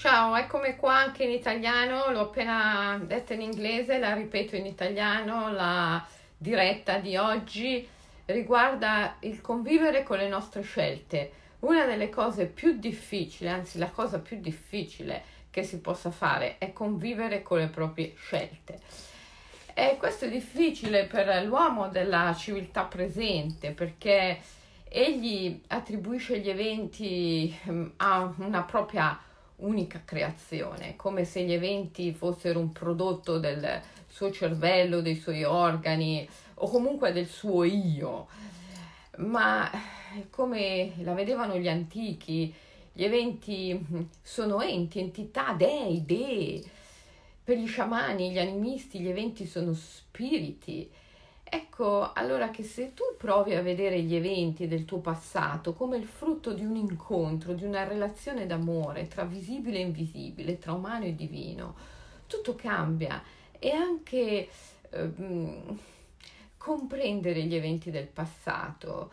Ciao, eccomi qua anche in italiano, l'ho appena detta in inglese, la ripeto in italiano, la diretta di oggi riguarda il convivere con le nostre scelte. Una delle cose più difficili, anzi la cosa più difficile che si possa fare è convivere con le proprie scelte. E questo è difficile per l'uomo della civiltà presente perché egli attribuisce gli eventi mm, a una propria unica creazione, come se gli eventi fossero un prodotto del suo cervello, dei suoi organi o comunque del suo io. Ma come la vedevano gli antichi, gli eventi sono enti, entità, dei, dee. Per gli sciamani, gli animisti, gli eventi sono spiriti Ecco allora che se tu provi a vedere gli eventi del tuo passato come il frutto di un incontro, di una relazione d'amore tra visibile e invisibile, tra umano e divino, tutto cambia. E anche eh, comprendere gli eventi del passato,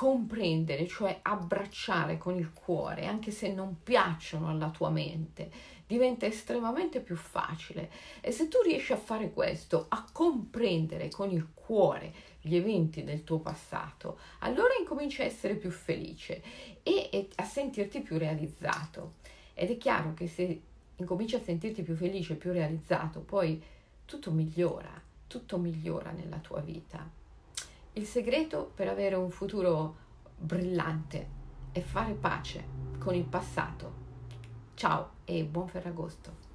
comprendere, cioè abbracciare con il cuore, anche se non piacciono alla tua mente, diventa estremamente più facile. E se tu riesci a fare questo, a comprendere con il cuore gli eventi del tuo passato, allora incominci a essere più felice e, e a sentirti più realizzato. Ed è chiaro che se incominci a sentirti più felice, più realizzato, poi tutto migliora, tutto migliora nella tua vita. Il segreto per avere un futuro brillante è fare pace con il passato Ciao e buon Ferragosto!